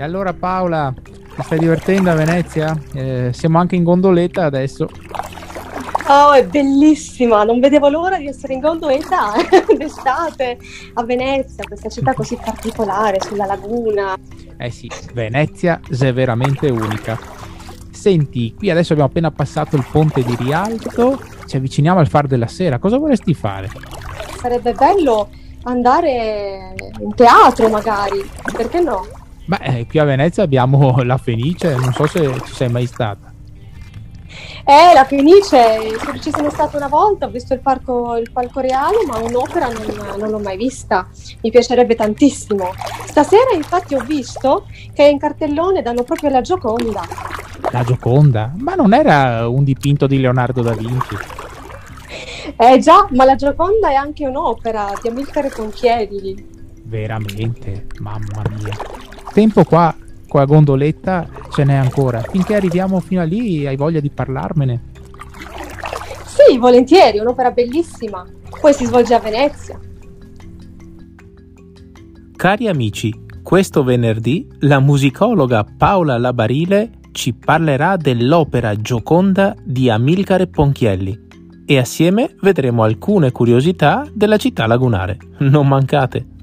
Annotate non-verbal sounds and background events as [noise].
E allora Paola, ti stai divertendo a Venezia? Eh, siamo anche in gondoletta adesso. Oh, è bellissima! Non vedevo l'ora di essere in gondoletta [laughs] d'estate a Venezia, questa città così particolare sulla laguna. Eh sì, Venezia è veramente unica. Senti, qui adesso abbiamo appena passato il ponte di Rialto, ci avviciniamo al far della sera. Cosa vorresti fare? Sarebbe bello andare in teatro magari, perché no? Beh, eh, qui a Venezia abbiamo [laughs] la Fenice, non so se ci sei mai stata. Eh, la Fenice, ci sono stata una volta, ho visto il, parco, il palco reale, ma un'opera non, non l'ho mai vista. Mi piacerebbe tantissimo. Stasera infatti ho visto che in cartellone danno proprio la Gioconda. La Gioconda? Ma non era un dipinto di Leonardo da Vinci? Eh già, ma la Gioconda è anche un'opera di Amilcare Ponchielli. Veramente, mamma mia. Tempo qua con la gondoletta ce n'è ancora. Finché arriviamo fino a lì hai voglia di parlarmene? Sì, volentieri, un'opera bellissima. Poi si svolge a Venezia. Cari amici, questo venerdì la musicologa Paola Labarile ci parlerà dell'opera Gioconda di Amilcare Ponchielli e assieme vedremo alcune curiosità della città lagunare. Non mancate!